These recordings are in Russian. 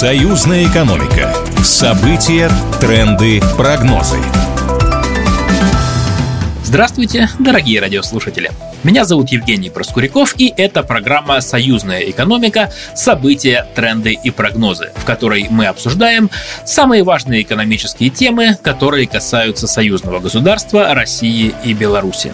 Союзная экономика. События, тренды, прогнозы. Здравствуйте, дорогие радиослушатели! Меня зовут Евгений Проскуряков, и это программа «Союзная экономика. События, тренды и прогнозы», в которой мы обсуждаем самые важные экономические темы, которые касаются союзного государства, России и Беларуси.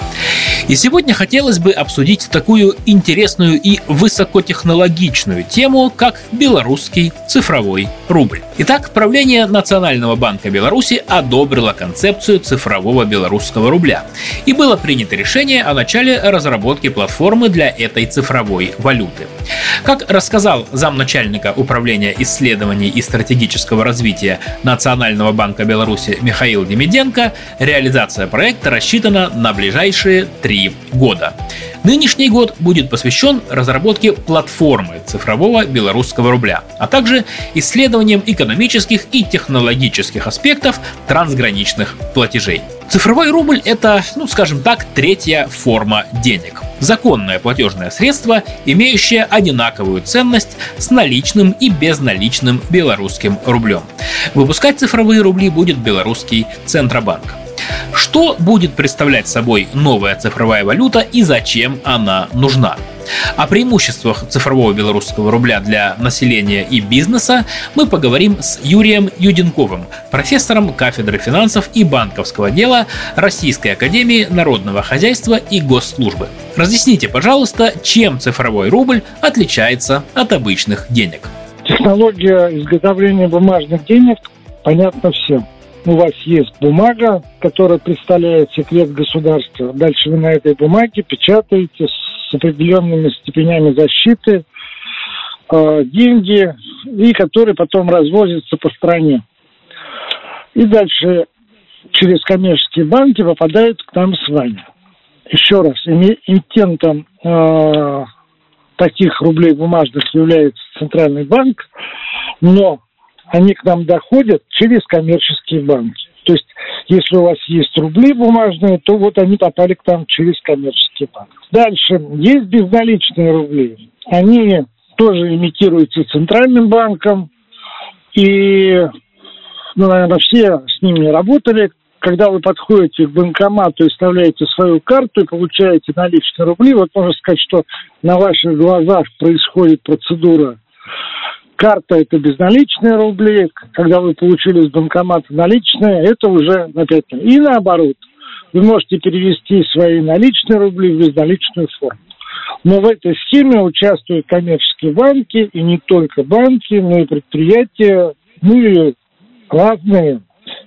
И сегодня хотелось бы обсудить такую интересную и высокотехнологичную тему, как белорусский цифровой рубль. Итак, правление Национального банка Беларуси одобрило концепцию цифрового белорусского рубля. И было принято решение о начале разработки платформы для этой цифровой валюты. Как рассказал замначальника Управления исследований и стратегического развития Национального банка Беларуси Михаил Демиденко, реализация проекта рассчитана на ближайшие три года. Нынешний год будет посвящен разработке платформы цифрового белорусского рубля, а также исследованиям экономических и технологических аспектов трансграничных платежей. Цифровой рубль – это, ну скажем так, третья форма денег. Законное платежное средство, имеющее одинаковую ценность с наличным и безналичным белорусским рублем. Выпускать цифровые рубли будет белорусский Центробанк. Что будет представлять собой новая цифровая валюта и зачем она нужна? О преимуществах цифрового белорусского рубля для населения и бизнеса мы поговорим с Юрием Юденковым, профессором кафедры финансов и банковского дела Российской Академии Народного Хозяйства и Госслужбы. Разъясните, пожалуйста, чем цифровой рубль отличается от обычных денег. Технология изготовления бумажных денег понятна всем у вас есть бумага, которая представляет секрет государства. Дальше вы на этой бумаге печатаете с определенными степенями защиты э, деньги, и которые потом развозятся по стране. И дальше через коммерческие банки попадают к нам с вами. Еще раз, эмитентом э, таких рублей бумажных является Центральный банк, но они к нам доходят через коммерческие банки. То есть, если у вас есть рубли бумажные, то вот они попали к нам через коммерческий банк. Дальше, есть безналичные рубли. Они тоже имитируются центральным банком. И, ну, наверное, все с ними работали. Когда вы подходите к банкомату и вставляете свою карту и получаете наличные рубли, вот можно сказать, что на ваших глазах происходит процедура Карта – это безналичные рубли. Когда вы получили с банкомата наличные, это уже 5 И наоборот, вы можете перевести свои наличные рубли в безналичную форму. Но в этой схеме участвуют коммерческие банки, и не только банки, но и предприятия, ну и разные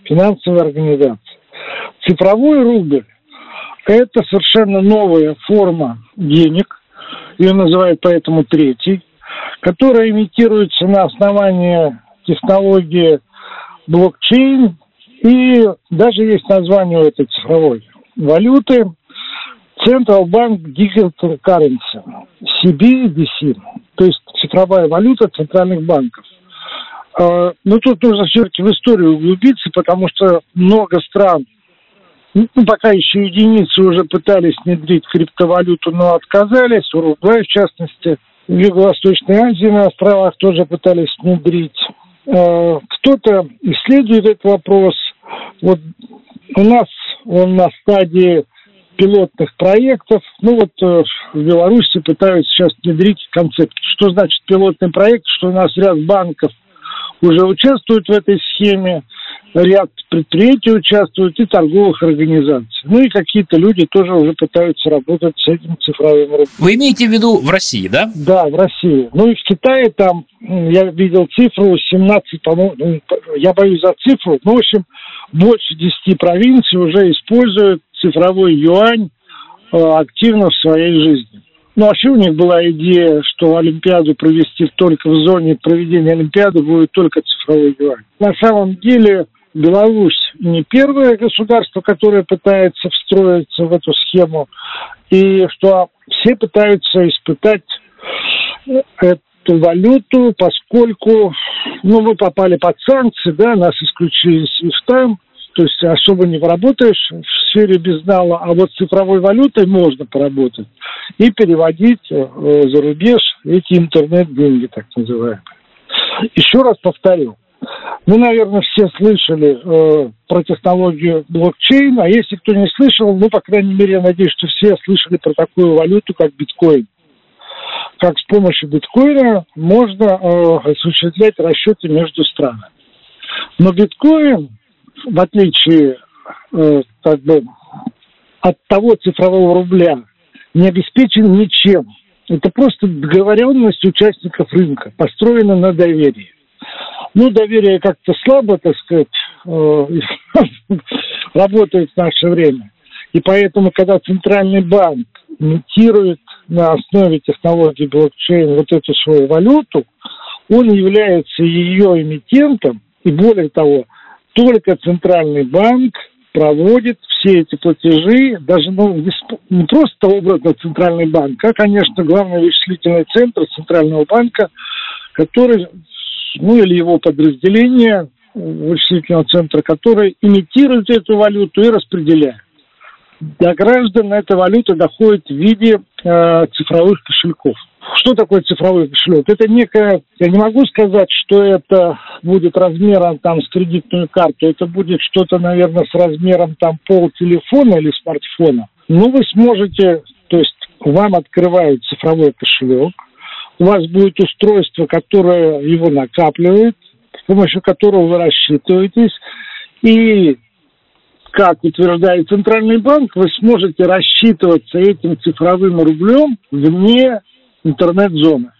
финансовые организации. Цифровой рубль – это совершенно новая форма денег, ее называют поэтому третий, которая имитируется на основании технологии блокчейн, и даже есть название у этой цифровой валюты. Central Bank Digital Currency, CBDC, то есть цифровая валюта центральных банков. А, но тут нужно все-таки в историю углубиться, потому что много стран, ну, пока еще единицы уже пытались внедрить криптовалюту, но отказались, Уругвай в частности – Юго-Восточной Азии на островах тоже пытались внедрить. Э, кто-то исследует этот вопрос. Вот у нас он на стадии пилотных проектов. Ну вот э, в Беларуси пытаются сейчас внедрить концепт. Что значит пилотный проект? Что у нас ряд банков уже участвуют в этой схеме ряд предприятий участвуют и торговых организаций. Ну и какие-то люди тоже уже пытаются работать с этим цифровым рублем. Вы имеете в виду в России, да? Да, в России. Ну и в Китае там, я видел цифру 17, по-моему, ну, я боюсь за цифру, но, в общем, больше 10 провинций уже используют цифровой юань э, активно в своей жизни. Ну, вообще у них была идея, что Олимпиаду провести только в зоне проведения Олимпиады будет только цифровой юань. На самом деле Беларусь не первое государство, которое пытается встроиться в эту схему, и что все пытаются испытать эту валюту, поскольку ну, мы попали под санкции, да, нас исключили из СВИФТа, то есть особо не поработаешь в сфере безнала, а вот цифровой валютой можно поработать и переводить э, за рубеж эти интернет-деньги, так называемые. Еще раз повторю. Вы, наверное, все слышали э, про технологию блокчейн, а если кто не слышал, ну, по крайней мере, я надеюсь, что все слышали про такую валюту, как биткоин. Как с помощью биткоина можно э, осуществлять расчеты между странами. Но биткоин, в отличие э, как бы, от того цифрового рубля, не обеспечен ничем. Это просто договоренность участников рынка, построена на доверии. Ну, доверие как-то слабо, так сказать, э, работает в наше время. И поэтому, когда Центральный банк имитирует на основе технологии блокчейн вот эту свою валюту, он является ее эмитентом, и более того, только Центральный банк проводит все эти платежи, даже ну, не просто образно Центральный банк, а, конечно, главный вычислительный центр Центрального банка, который ну или его подразделение вычислительного центра, который имитирует эту валюту и распределяет. До граждан эта валюта доходит в виде э, цифровых кошельков. Что такое цифровой кошелек? Это некая, я не могу сказать, что это будет размером там с кредитную карту, это будет что-то, наверное, с размером там пол телефона или смартфона. Но вы сможете, то есть вам открывают цифровой кошелек, у вас будет устройство, которое его накапливает, с помощью которого вы рассчитываетесь, и как утверждает Центральный банк, вы сможете рассчитываться этим цифровым рублем вне интернет-зоны.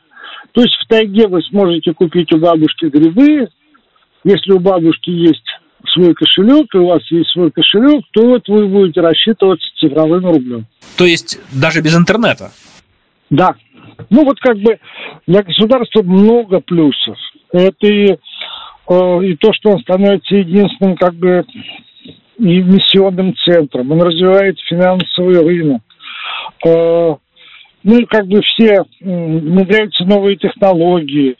То есть в тайге вы сможете купить у бабушки грибы, если у бабушки есть свой кошелек, и у вас есть свой кошелек, то вот вы будете рассчитываться цифровым рублем. То есть даже без интернета? Да, ну вот как бы для государства много плюсов. Это и, э, и то, что он становится единственным как бы эмиссионным центром. Он развивает финансовый рынок. Э, ну и как бы все внедряются новые технологии.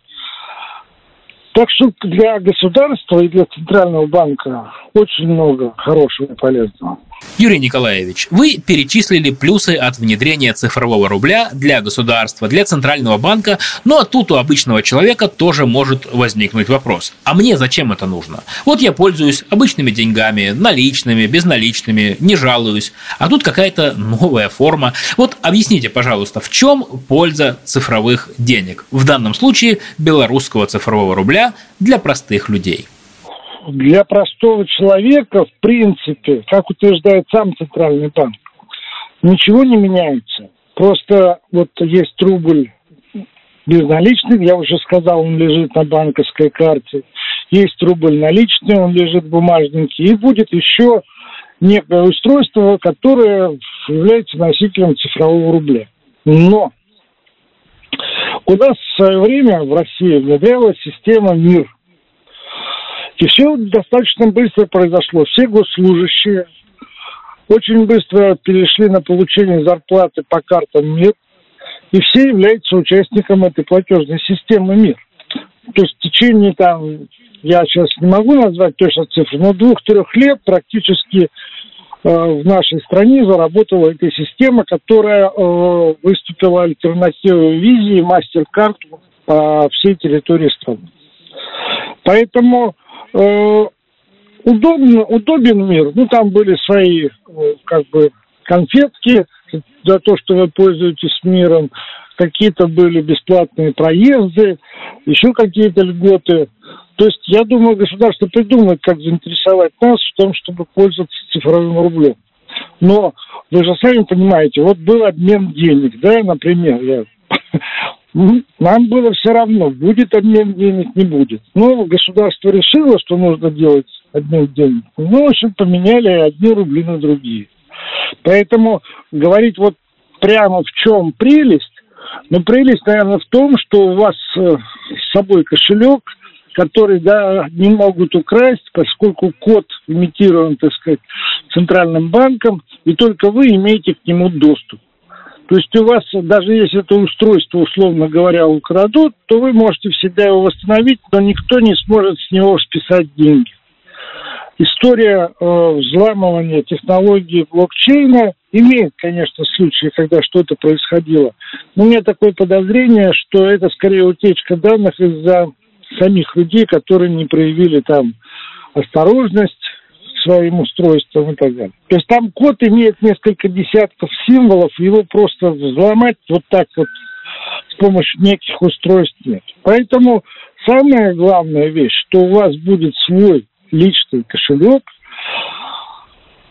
Так что для государства и для Центрального банка очень много хорошего и полезного. Юрий Николаевич, вы перечислили плюсы от внедрения цифрового рубля для государства, для Центрального банка, но тут у обычного человека тоже может возникнуть вопрос. А мне зачем это нужно? Вот я пользуюсь обычными деньгами, наличными, безналичными, не жалуюсь, а тут какая-то новая форма. Вот объясните, пожалуйста, в чем польза цифровых денег? В данном случае белорусского цифрового рубля для простых людей для простого человека, в принципе, как утверждает сам Центральный банк, ничего не меняется. Просто вот есть рубль безналичный, я уже сказал, он лежит на банковской карте. Есть рубль наличный, он лежит в бумажнике. И будет еще некое устройство, которое является носителем цифрового рубля. Но у нас в свое время в России внедрялась система МИР – и все достаточно быстро произошло. Все госслужащие очень быстро перешли на получение зарплаты по картам МИР, и все являются участником этой платежной системы МИР. То есть в течение там, я сейчас не могу назвать точно цифры, но двух-трех лет практически э, в нашей стране заработала эта система, которая э, выступила альтернативой визии, мастер-карт по всей территории страны. Поэтому Э, удобно, удобен мир. Ну, там были свои, э, как бы, конфетки за то, что вы пользуетесь миром. Какие-то были бесплатные проезды, еще какие-то льготы. То есть, я думаю, государство придумает, как заинтересовать нас в том, чтобы пользоваться цифровым рублем. Но вы же сами понимаете, вот был обмен денег, да, например, я нам было все равно, будет обмен денег, не будет. Ну, государство решило, что нужно делать обмен денег. Ну, в общем, поменяли одни рубли на другие. Поэтому говорить вот прямо в чем прелесть, ну, прелесть, наверное, в том, что у вас э, с собой кошелек, который, да, не могут украсть, поскольку код имитирован, так сказать, центральным банком, и только вы имеете к нему доступ. То есть у вас, даже если это устройство, условно говоря, украдут, то вы можете всегда его восстановить, но никто не сможет с него списать деньги. История э, взламывания технологии блокчейна имеет, конечно, случаи, когда что-то происходило. Но у меня такое подозрение, что это скорее утечка данных из-за самих людей, которые не проявили там осторожность своим устройствам и так далее. То есть там код имеет несколько десятков символов, его просто взломать вот так вот с помощью неких устройств нет. Поэтому самая главная вещь, что у вас будет свой личный кошелек,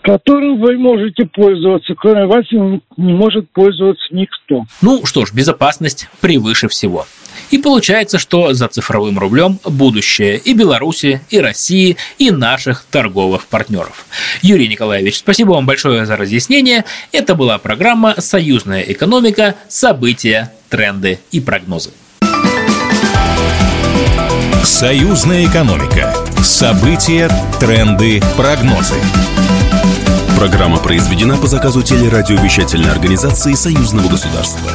которым вы можете пользоваться. Кроме вас не может пользоваться никто. Ну что ж, безопасность превыше всего. И получается, что за цифровым рублем будущее и Беларуси, и России, и наших торговых партнеров. Юрий Николаевич, спасибо вам большое за разъяснение. Это была программа «Союзная экономика. События, тренды и прогнозы». Союзная экономика. События, тренды, прогнозы. Программа произведена по заказу телерадиовещательной организации Союзного государства.